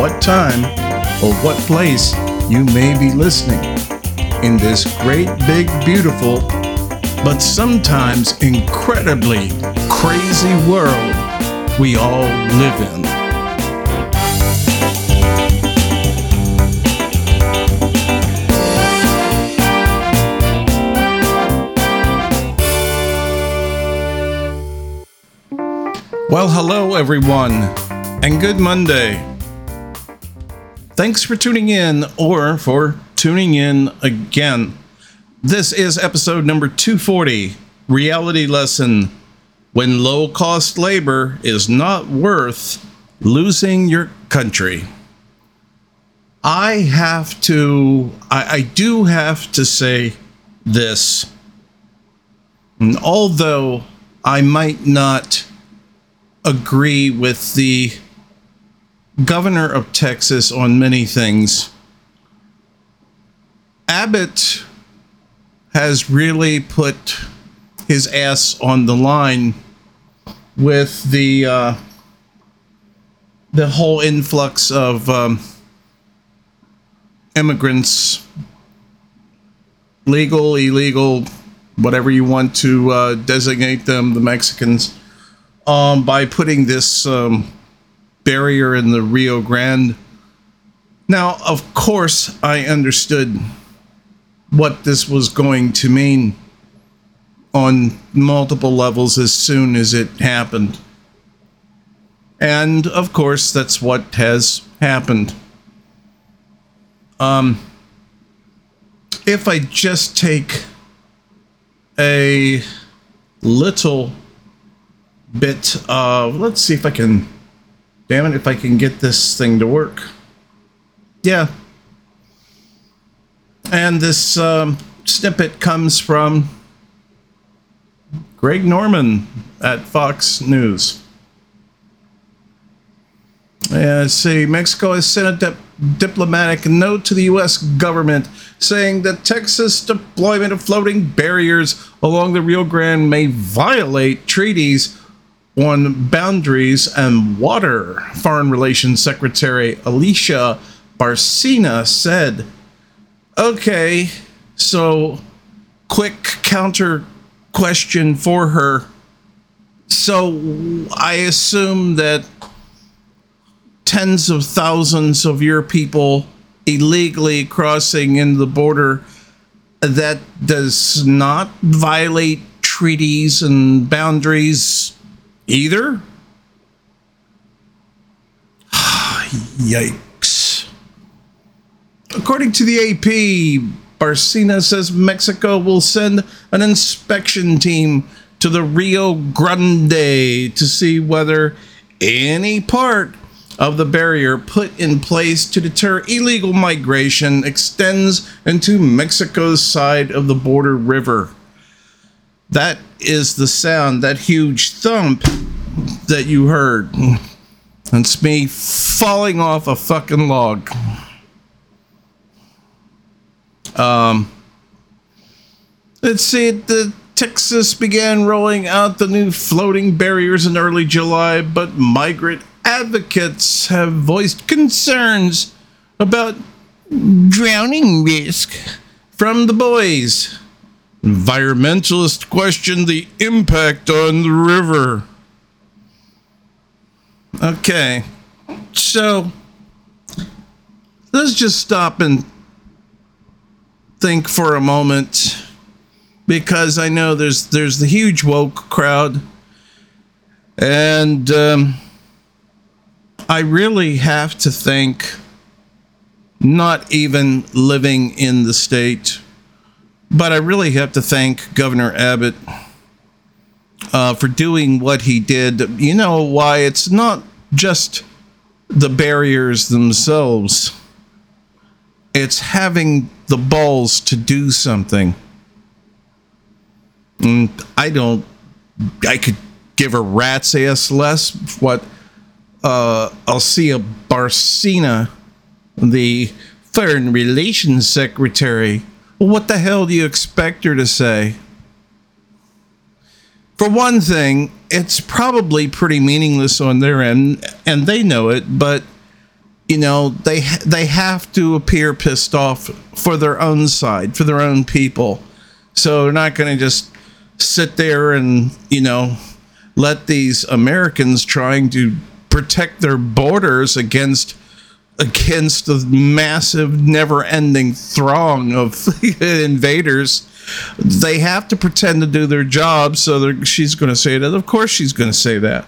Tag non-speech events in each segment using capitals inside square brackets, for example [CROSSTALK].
what time, or what place you may be listening in this great, big, beautiful, but sometimes incredibly crazy world we all live in. Well, hello, everyone, and good Monday. Thanks for tuning in or for tuning in again. This is episode number 240 Reality Lesson When Low Cost Labor is Not Worth Losing Your Country. I have to, I, I do have to say this. And although I might not agree with the governor of Texas on many things. Abbott has really put his ass on the line with the uh, the whole influx of um, immigrants, legal, illegal, whatever you want to uh, designate them, the Mexicans um, by putting this um, barrier in the Rio Grande. Now, of course, I understood what this was going to mean on multiple levels as soon as it happened. And of course, that's what has happened. Um, if I just take a little bit of let's see if I can damn it if I can get this thing to work. Yeah. And this um, snippet comes from Greg Norman at Fox News. Uh, see, Mexico has sent a dip- diplomatic note to the U.S. government saying that Texas deployment of floating barriers along the Rio Grande may violate treaties on boundaries and water. Foreign Relations Secretary Alicia Bárcena said, Okay, so quick counter question for her. So I assume that tens of thousands of your people illegally crossing in the border that does not violate treaties and boundaries either? [SIGHS] Yikes. According to the AP, Bárcena says Mexico will send an inspection team to the Rio Grande to see whether any part of the barrier put in place to deter illegal migration extends into Mexico's side of the border river. That is the sound, that huge thump that you heard. It's me falling off a fucking log. Um, let's see. The Texas began rolling out the new floating barriers in early July, but migrant advocates have voiced concerns about drowning risk from the buoys. Environmentalists question the impact on the river. Okay, so let's just stop and think for a moment because I know there's there's the huge woke crowd, and um, I really have to think not even living in the state but I really have to thank Governor Abbott uh, for doing what he did. You know why? It's not just the barriers themselves. It's having the balls to do something. And I don't, I could give a rat's ass less what uh, Alicia Bárcena, the Foreign Relations Secretary, what the hell do you expect her to say? For one thing, it's probably pretty meaningless on their end, and they know it. But you know, they they have to appear pissed off for their own side, for their own people. So they're not going to just sit there and you know let these Americans trying to protect their borders against against the massive, never-ending throng of [LAUGHS] invaders. They have to pretend to do their job, so she's going to say that. Of course, she's going to say that.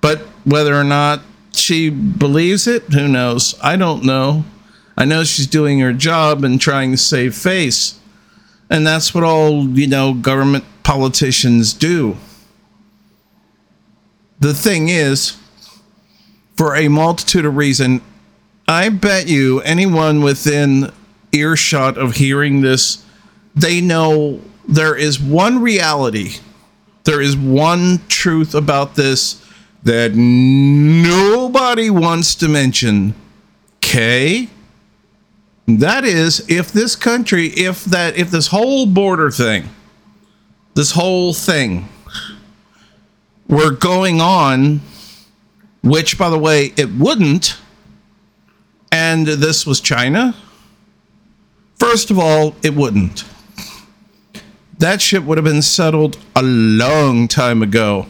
But whether or not she believes it, who knows? I don't know. I know she's doing her job and trying to save face. And that's what all, you know, government politicians do. The thing is, for a multitude of reasons. I bet you anyone within earshot of hearing this, they know there is one reality. There is one truth about this that nobody wants to mention. Okay? That is if this country, if that if this whole border thing, this whole thing were going on which, by the way, it wouldn't. And this was China. First of all, it wouldn't. That shit would have been settled a long time ago.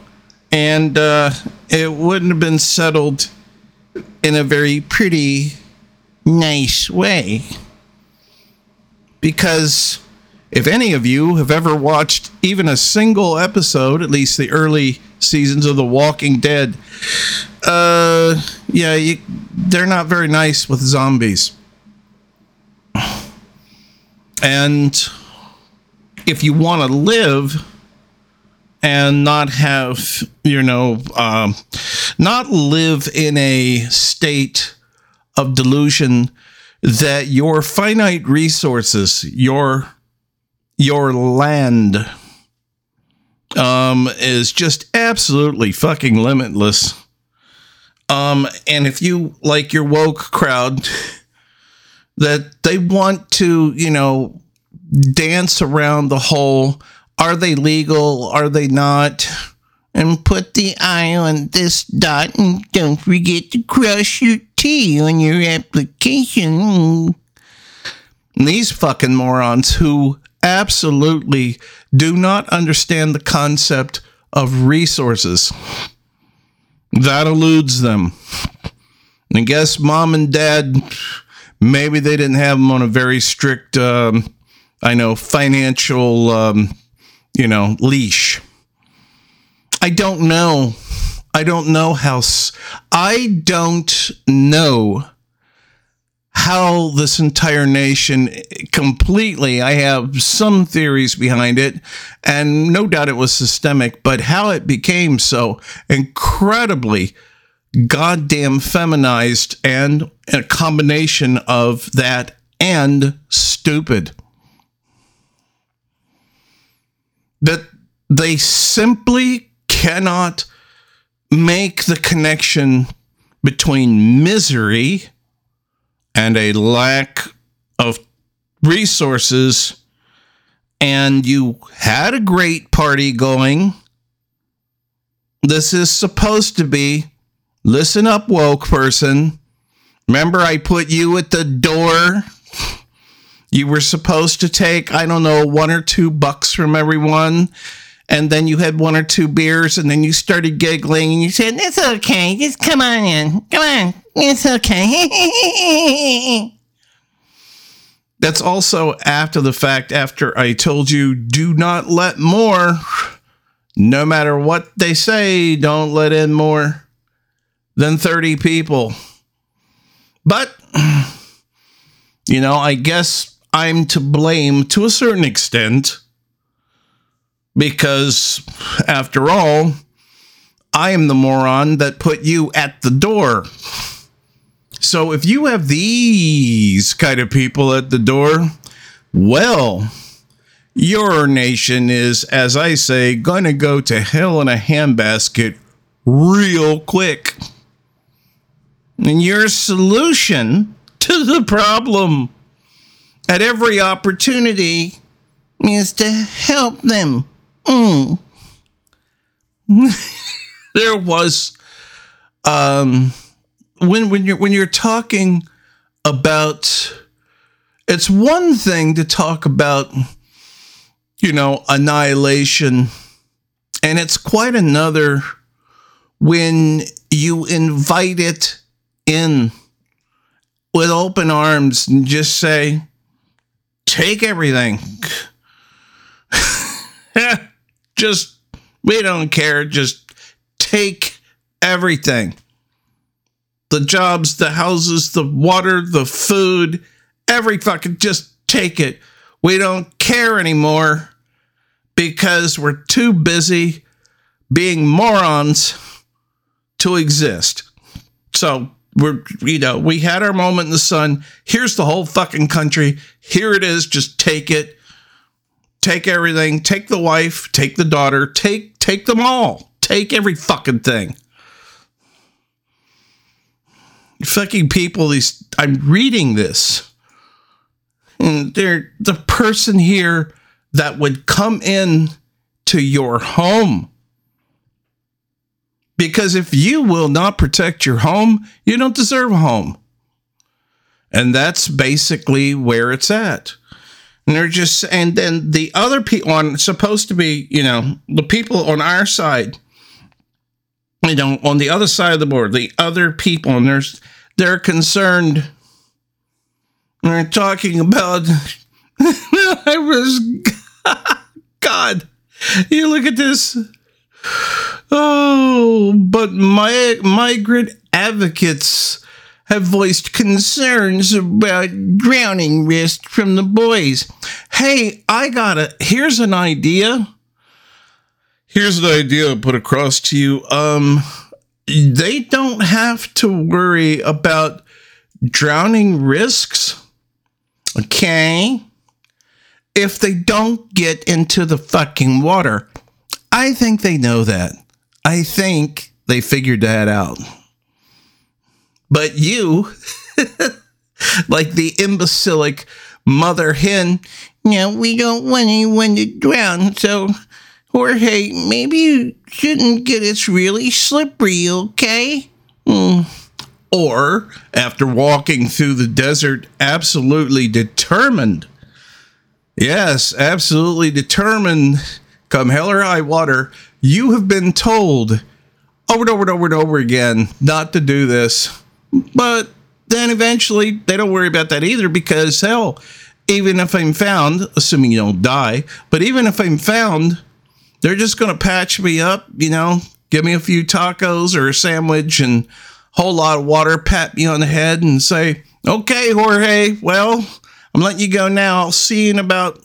And uh, it wouldn't have been settled in a very pretty, nice way. Because if any of you have ever watched even a single episode, at least the early seasons of The Walking Dead, uh, yeah, you, they're not very nice with zombies. And if you want to live and not have, you know, um, not live in a state of delusion that your finite resources, your your land um, is just absolutely fucking limitless. Um, and if you like your woke crowd, that they want to, you know, dance around the whole are they legal? Are they not? And put the I on this dot and don't forget to cross your T on your application. these fucking morons who absolutely do not understand the concept of resources. That eludes them. And I guess mom and dad, maybe they didn't have them on a very strict, um, I know, financial, um, you know, leash. I don't know. I don't know how. I don't know how this entire nation completely, I have some theories behind it, and no doubt it was systemic, but how it became so incredibly goddamn feminized and a combination of that and stupid. That they simply cannot make the connection between misery and a lack of resources and you had a great party going. This is supposed to be listen up woke person. Remember i put you at the door. You were supposed to take i don't know one or two bucks from everyone and then you had one or two beers and then you started giggling and you said it's okay. Just come on in. Come on. It's okay. [LAUGHS] That's also after the fact after i told you do not let more. No matter what they say don't let in more than 30 people. But you know i guess i'm to blame to a certain extent because after all, I am the moron that put you at the door. So if you have these kind of people at the door, well, your nation is, as I say, going to go to hell in a handbasket real quick. And your solution to the problem at every opportunity is to help them. Mm. [LAUGHS] there was um when when you're when you're talking about it's one thing to talk about you know annihilation and it's quite another when you invite it in with open arms and just say take everything [LAUGHS] [LAUGHS] just we don't care just take everything the jobs, the houses, the water, the food, every fucking just take it. We don't care anymore because we're too busy being morons to exist. So we're, you know, we had our moment in the sun. Here's the whole fucking country. Here it is. Just take it. Take everything. Take the wife. Take the daughter. Take, take them all. Take every fucking thing fucking people these I'm reading this and they're the person here that would come in to your home because if you will not protect your home you don't deserve a home and that's basically where it's at and they're just and then the other people on supposed to be you know the people on our side you know, on the other side of the board, the other people, and there's they're concerned. They're talking about. [LAUGHS] I was. [LAUGHS] God, you look at this. Oh, but my migrant advocates have voiced concerns about drowning risk from the buoys. Hey, I got a. Here's an idea. Here's an idea I put across to you. Um, they don't have to worry about drowning risks. Okay? If they don't get into the fucking water. I think they know that. I think they figured that out. But you, [LAUGHS] like the imbecilic mother hen, you we don't want anyone to drown, so Jorge, maybe you shouldn't get it's really slippery, okay? Mm. Or, after walking through the desert, absolutely determined, yes, absolutely determined, come hell or high water, you have been told over and over and over and over again not to do this. But then eventually they don't worry about that either because, hell, even if I'm found, assuming you don't die, but even if I'm found, they're just going to patch me up, you know, give me a few tacos or a sandwich and a whole lot of water, pat me on the head and say, okay, Jorge, well, I'm letting you go now. I'll see you in about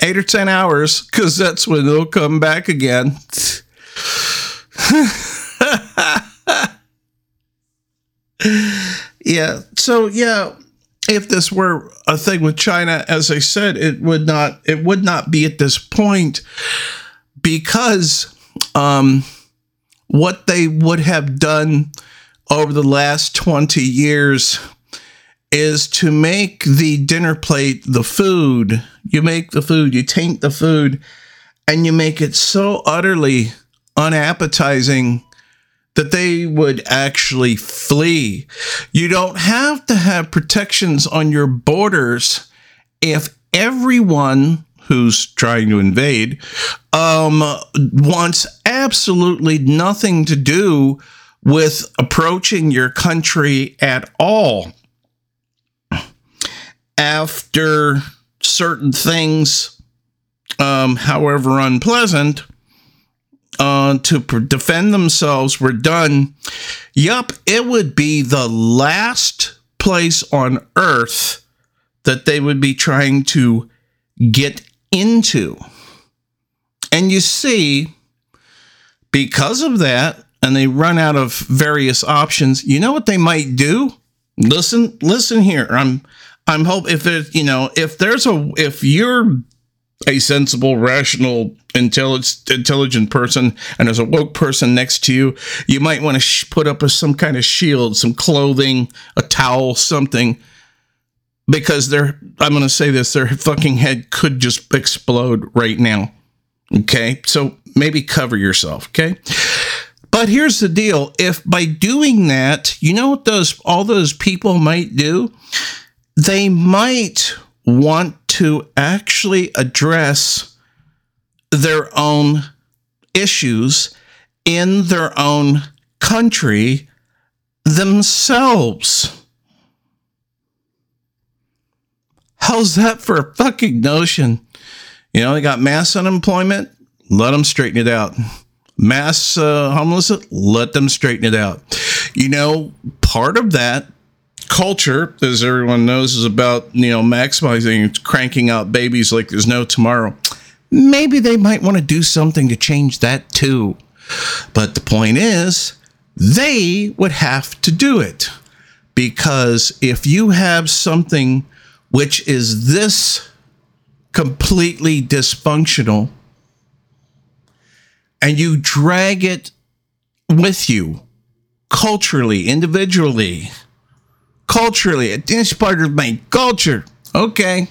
eight or 10 hours because that's when they'll come back again. [SIGHS] [LAUGHS] yeah. So, yeah if this were a thing with China, as I said, it would not it would not be at this point because um, what they would have done over the last 20 years is to make the dinner plate the food. You make the food, you taint the food, and you make it so utterly unappetizing that they would actually flee. You don't have to have protections on your borders if everyone who's trying to invade, um, wants absolutely nothing to do with approaching your country at all. After certain things, um, however unpleasant, uh, to defend themselves were done, yup, it would be the last place on earth that they would be trying to get into. And you see, because of that, and they run out of various options, you know what they might do? Listen, listen here. I'm I'm hope if there's you know if there's a if you're a sensible, rational, intelligent, intelligent person, and there's a woke person next to you, you might want to sh- put up a, some kind of shield, some clothing, a towel, something, because they're. I'm going to say this: their fucking head could just explode right now. Okay, so maybe cover yourself. Okay. But here's the deal if by doing that, you know what those all those people might do? They might want to actually address their own issues in their own country themselves. How's that for a fucking notion? You know, they got mass unemployment, let them straighten it out. Mass uh, homelessness, let them straighten it out. You know, part of that culture, as everyone knows, is about, you know, maximizing, cranking out babies like there's no tomorrow. Maybe they might want to do something to change that too. But the point is, they would have to do it. Because if you have something which is this completely dysfunctional and you drag it with you culturally, individually, culturally, it's part of my culture. Okay.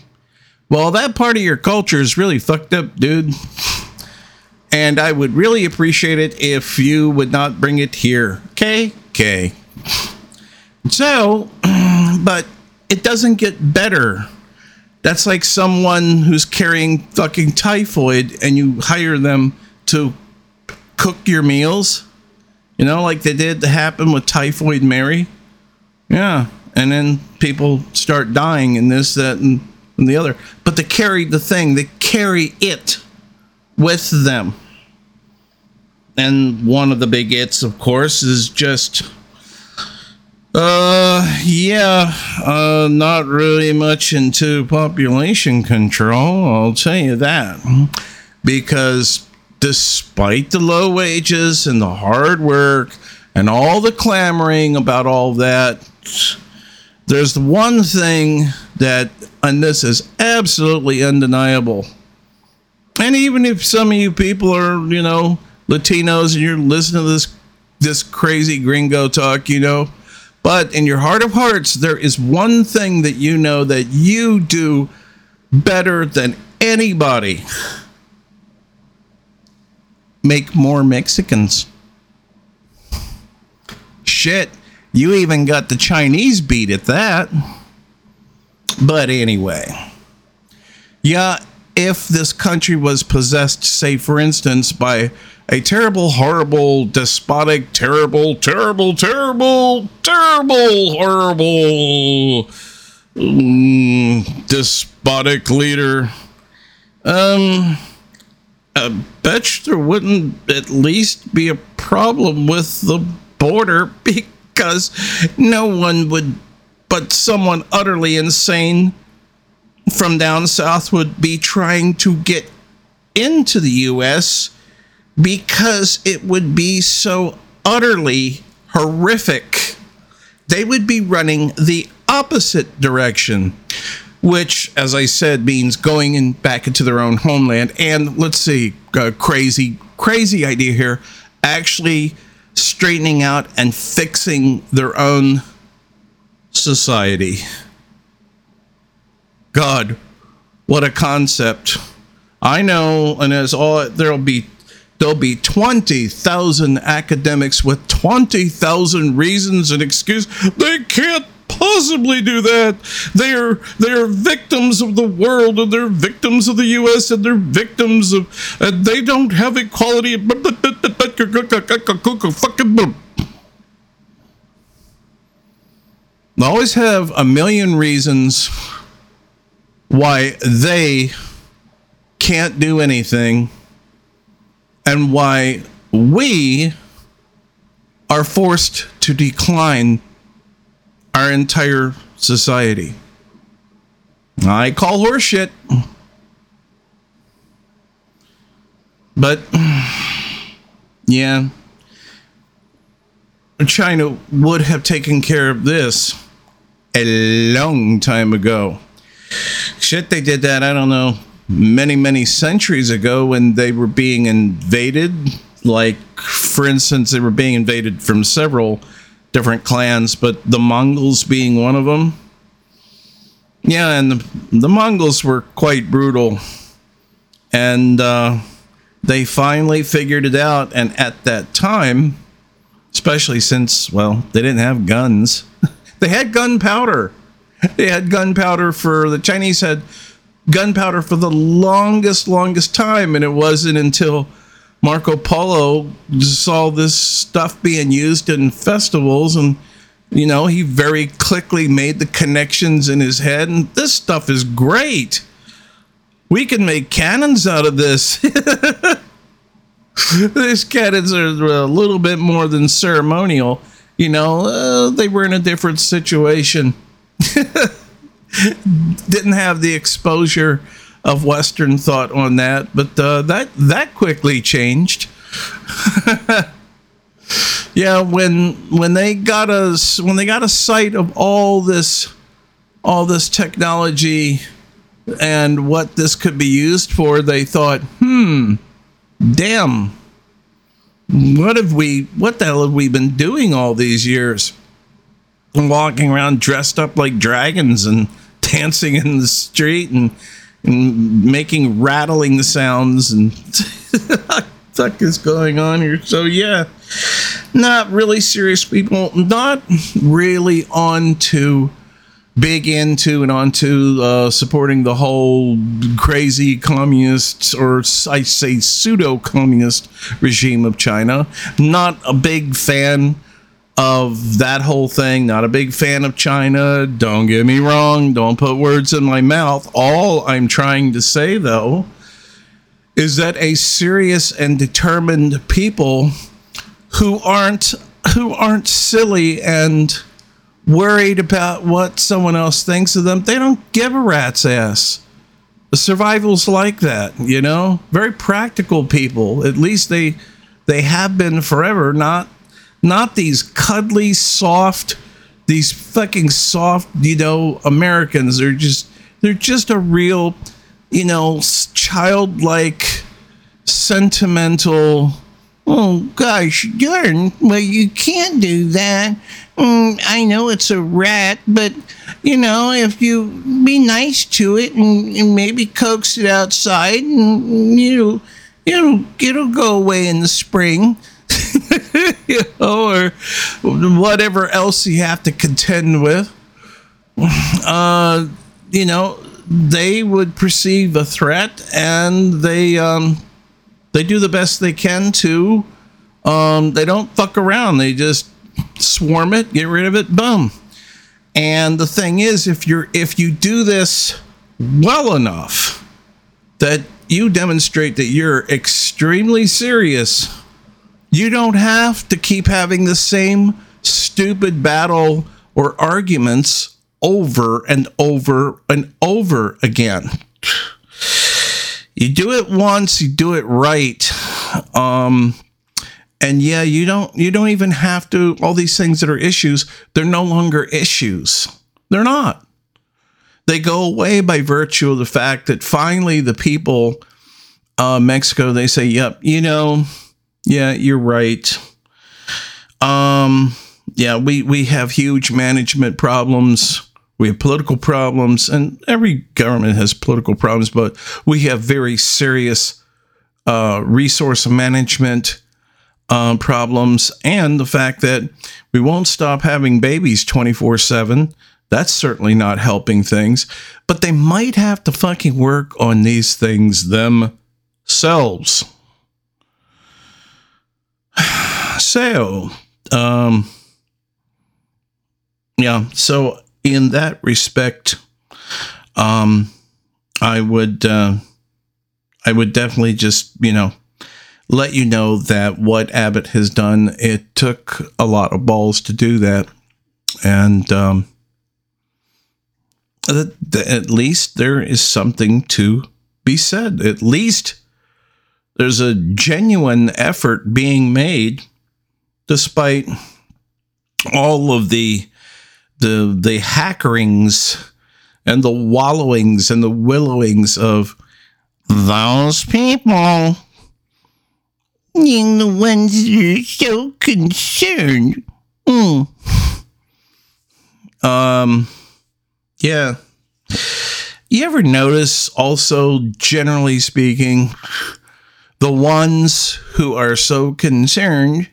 Well, that part of your culture is really fucked up, dude. And I would really appreciate it if you would not bring it here. Okay? Okay. So, [CLEARS THROAT] but it doesn't get better. That's like someone who's carrying fucking typhoid and you hire them to cook your meals. You know, like they did happen with Typhoid Mary. Yeah. And then people start dying and this, that, and, and the other. But they carry the thing, they carry it with them. And one of the big its, of course, is just uh, yeah, uh, not really much into population control, I'll tell you that. Because despite the low wages and the hard work and all the clamoring about all that, there's one thing that, and this is absolutely undeniable. And even if some of you people are, you know, Latinos and you're listening to this this crazy gringo talk, you know, but in your heart of hearts, there is one thing that you know that you do better than anybody make more Mexicans. Shit, you even got the Chinese beat at that. But anyway, yeah, if this country was possessed, say, for instance, by a terrible, horrible, despotic, terrible, terrible, terrible, terrible, horrible, mm, despotic leader. Um, I bet there wouldn't at least be a problem with the border [LAUGHS] because no one would, but someone utterly insane from down south would be trying to get into the U.S because it would be so utterly horrific. They would be running the opposite direction, which, as I said, means going in back into their own homeland. And let's see, crazy, crazy idea here, actually straightening out and fixing their own society. God, what a concept. I know, and as all there'll be there'll be 20,000 academics with 20,000 reasons and excuses. They can't possibly do that. They're they're victims of the world and they're victims of the US and they're victims of and they don't have equality. They always have a million reasons why they can't do anything and why we are forced to decline our entire society. I call horseshit. But, yeah. China would have taken care of this a long time ago. Shit, they did that, I don't know, many, many centuries ago when they were being invaded. Like, for instance, they were being invaded from several different clans, but the Mongols being one of them. Yeah, and the, the Mongols were quite brutal. And uh, they finally figured it out. And at that time, especially since, well, they didn't have guns, [LAUGHS] they had gunpowder. They had gunpowder for the Chinese had gunpowder for the longest, longest time. And it wasn't until Marco Polo saw this stuff being used in festivals and you know, he very quickly made the connections in his head and this stuff is great. We can make cannons out of this. [LAUGHS] These cannons are a little bit more than ceremonial. You know, uh, they were in a different situation. [LAUGHS] Didn't have the exposure of Western thought on that, but uh, that that quickly changed. [LAUGHS] yeah, when when they got us when they got a sight of all this all this technology and what this could be used for, they thought, hmm, damn, what have we what the hell have we been doing all these years? Walking around dressed up like dragons and dancing in the street and and making rattling sounds and [LAUGHS] fuck is going on here? So yeah, not really serious people, not really on to big into and onto uh, supporting the whole crazy communist or I say pseudo communist regime of China. Not a big fan of that whole thing. Not a big fan of China. Don't get me wrong. Don't put words in my mouth. All I'm trying to say, though, is that a serious and determined people who aren't who aren't silly and worried about what someone else thinks of them, they don't give a rat's ass. The survival's like that, you know? Very practical people. At least they they have been forever, not not these cuddly, soft, these fucking soft, you know, Americans. They're just they're just a real, you know, childlike, sentimental. Oh gosh, darn! Well, you can't do that. Mm, I know it's a rat, but you know, if you be nice to it and, and maybe coax it outside, and you know, it'll it'll go away in the spring. you [LAUGHS] know, or whatever else you have to contend with. Uh, you know, they would perceive a threat, and they um, they do the best they can to. Um, they don't fuck around. They just swarm it, get rid of it, boom. And the thing is, if you're if you do this well enough, that you demonstrate that you're extremely serious you don't have to keep having the same stupid battle or arguments over and over and over again. You do it once, you do it right. Um, and yeah, you don't you don't even have to all these things that are issues, they're no longer issues. They're not. They go away by virtue of the fact that finally the people uh, Mexico they say, "Yep, you know, yeah, you're right. Um, yeah, we we have huge management problems. We have political problems, and every government has political problems, but we have very serious uh, resource management uh, problems, and the fact that we won't stop having babies 24 7. That's certainly not helping things, but they might have to fucking work on these things themselves. [SIGHS] So, um, yeah. So in that respect, um, I would, uh, I would definitely just, you know, let you know that what Abbott has done, it took a lot of balls to do that. And, um, at least there is something to be said. At least there's a genuine effort being made despite all of the the the hackerings and the wallowings and the willowings of those people being the ones that are so concerned. Mm. Um, yeah. You ever notice also, generally speaking, the ones who are so concerned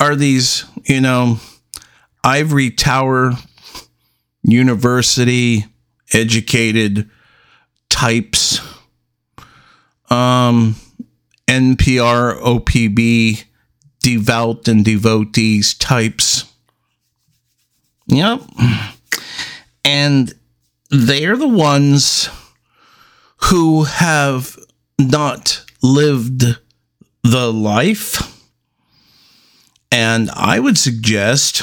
are these, you know, ivory tower university educated types um npr opb devout and devotees types. Yep. And they're the ones who have not lived the life. And i would suggest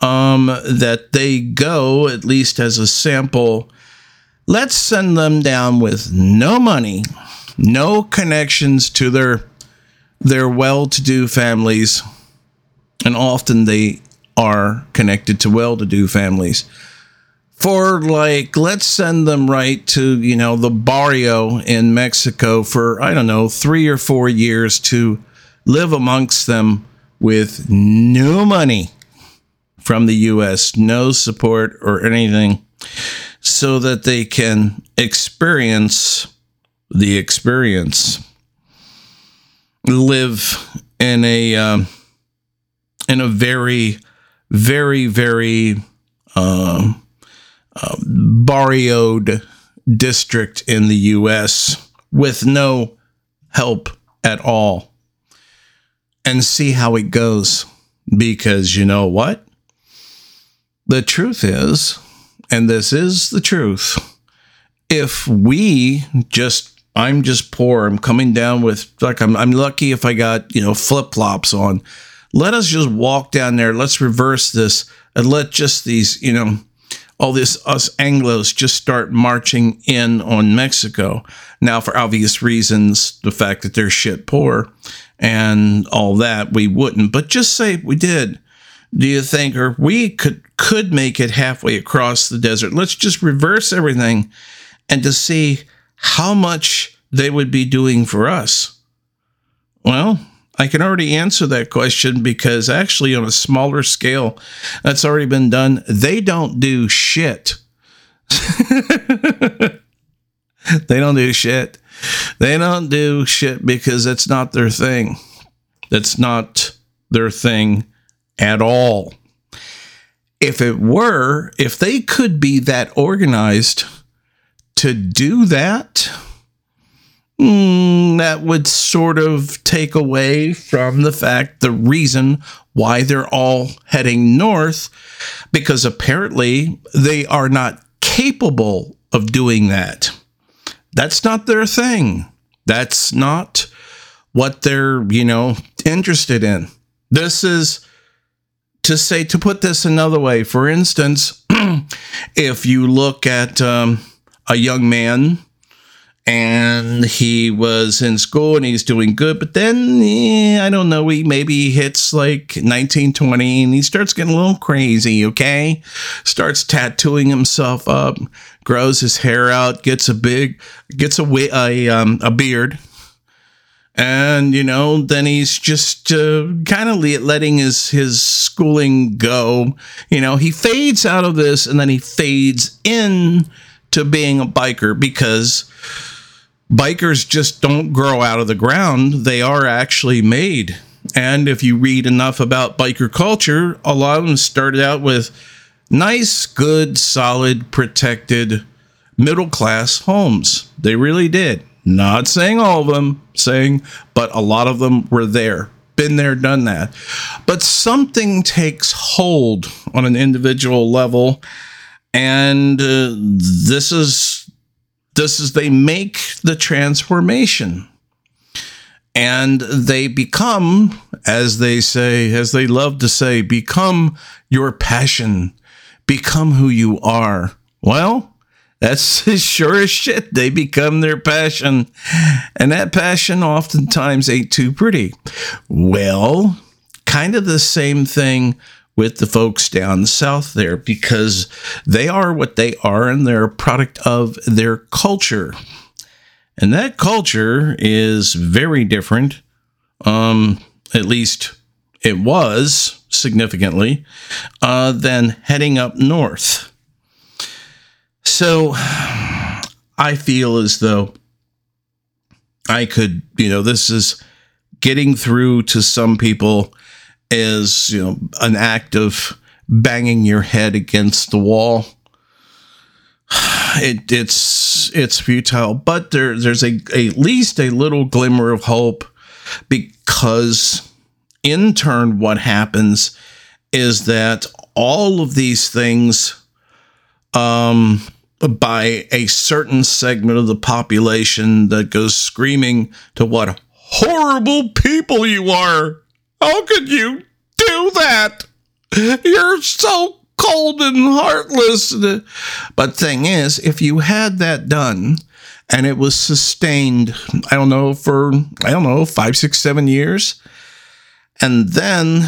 um, that they go, at least as a sample. Let's send them down with no money, no connections to their their well-to-do families, and often they are connected to well-to-do families. For like, let's send them right to you know the barrio in Mexico for I don't know three or four years to live amongst them with no money from the US, no support or anything, so that they can experience the experience, live in a um, in a very, very, very uh, uh, barrioed district in the U.S. with no help at all, and see how it goes. Because you know what? The truth is, and this is the truth, if we just I'm just poor. I'm coming down with like I'm I'm lucky if I got, you know, flip-flops on. Let us just walk down there. Let's reverse this and let just these, you know, all this us Anglos just start marching in on Mexico. Now, for obvious reasons, the fact that they're shit poor and all that, we wouldn't. But just say we did do you think or we could could make it halfway across the desert? Let's just reverse everything and to see how much they would be doing for us. Well i can already answer that question because actually on a smaller scale that's already been done. They don't do shit. [LAUGHS] They don't do shit. They don't do shit because that's not their thing. That's not their thing at all. If it were, if they could be that organized to do that, mm, that would sort of take away from the fact, the reason why they're all heading north, because apparently they are not capable of doing that. That's not their thing. That's not what they're, you know, interested in. This is to say, to put this another way, for instance, [CLEARS THROAT] if you look at um, a young man and he was in school and he's doing good, but then eh, I don't know, he maybe hits like 19, 20 and he starts getting a little crazy, okay? Starts tattooing himself up, grows his hair out, gets a big, gets a, a, um, a beard and you know then he's just uh, kind of letting his his schooling go. You know he fades out of this and then he fades in to being a biker because bikers just don't grow out of the ground. They are actually made. And if you read enough about biker culture a lot of them started out with nice good solid protected middle class homes. They really did not saying all of them, saying, but a lot of them were there. Been there, done that. But something takes hold on an individual level. And uh, this is this is they make the transformation and they become as they say as they love to say become your passion become who you are well that's as [LAUGHS] sure as shit. They become their passion. And that passion oftentimes ain't too pretty. Well, kind of the same thing with the folks down south there because they are what they are and they're a product of their culture. And that culture is very different. Um, at least it was significantly, uh, than heading up north. So I feel as though I could, you know, this is getting through to some people as, you know, an act of banging your head against the wall. [SIGHS] It, it's it's futile, but there there's a at least a little glimmer of hope because in turn what happens is that all of these things um by a certain segment of the population that goes screaming to what horrible people you are. How could you do that? You're so cold and heartless. But thing is, if you had that done and it was sustained, I don't know, for I don't know, five, six, seven years, and then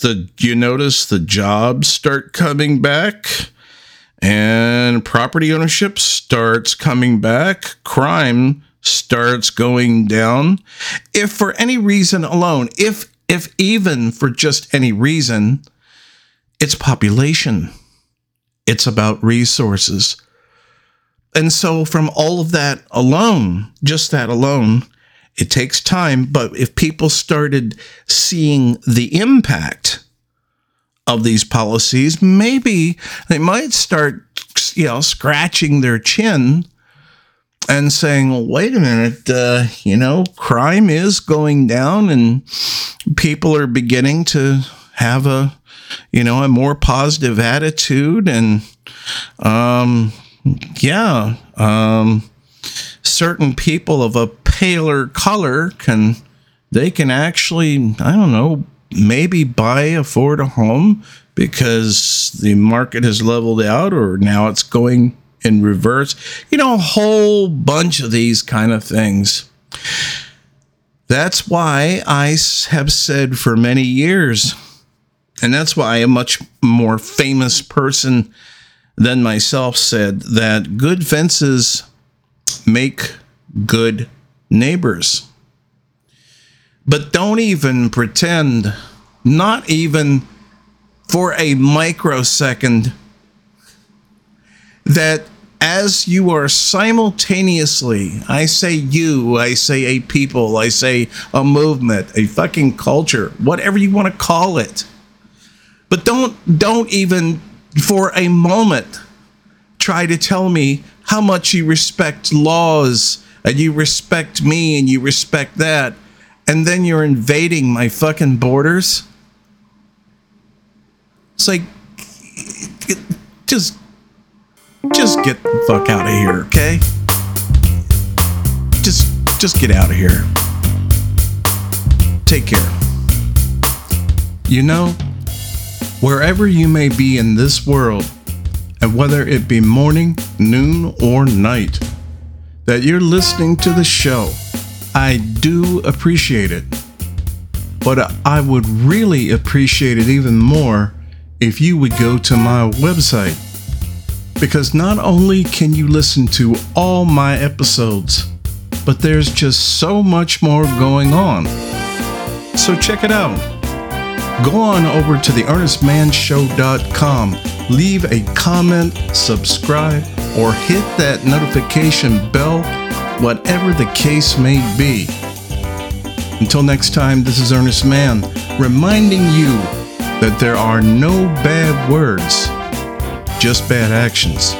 the you notice the jobs start coming back and property ownership starts coming back, crime starts going down. If for any reason alone, if if even for just any reason, it's population. It's about resources. And so from all of that alone, just that alone, it takes time, but if people started seeing the impact of these policies, maybe they might start, you know, scratching their chin and saying, well, wait a minute, uh, you know, crime is going down and people are beginning to have a, you know, a more positive attitude. And, um, yeah, um, certain people of a paler color can, they can actually, I don't know, maybe buy, afford a home because the market has leveled out or now it's going in reverse. You know, a whole bunch of these kind of things. That's why I have said for many years, and that's why a much more famous person than myself said that good fences make good neighbors. But don't even pretend, not even for a microsecond, that as you are simultaneously, I say you, I say a people, I say a movement, a fucking culture, whatever you want to call it. But don't don't even for a moment try to tell me how much you respect laws and you respect me and you respect that and then you're invading my fucking borders. It's like, just, just get the fuck out of here, okay? Just, just get out of here. Take care. You know, wherever you may be in this world, and whether it be morning, noon, or night, that you're listening to the show I do appreciate it. But I would really appreciate it even more if you would go to my website. Because not only can you listen to all my episodes, but there's just so much more going on. So check it out. Go on over to the earnestmanshow.com, leave a comment, subscribe, or hit that notification bell whatever the case may be. Until next time, this is Earnest Mann reminding you that there are no bad words, just bad actions.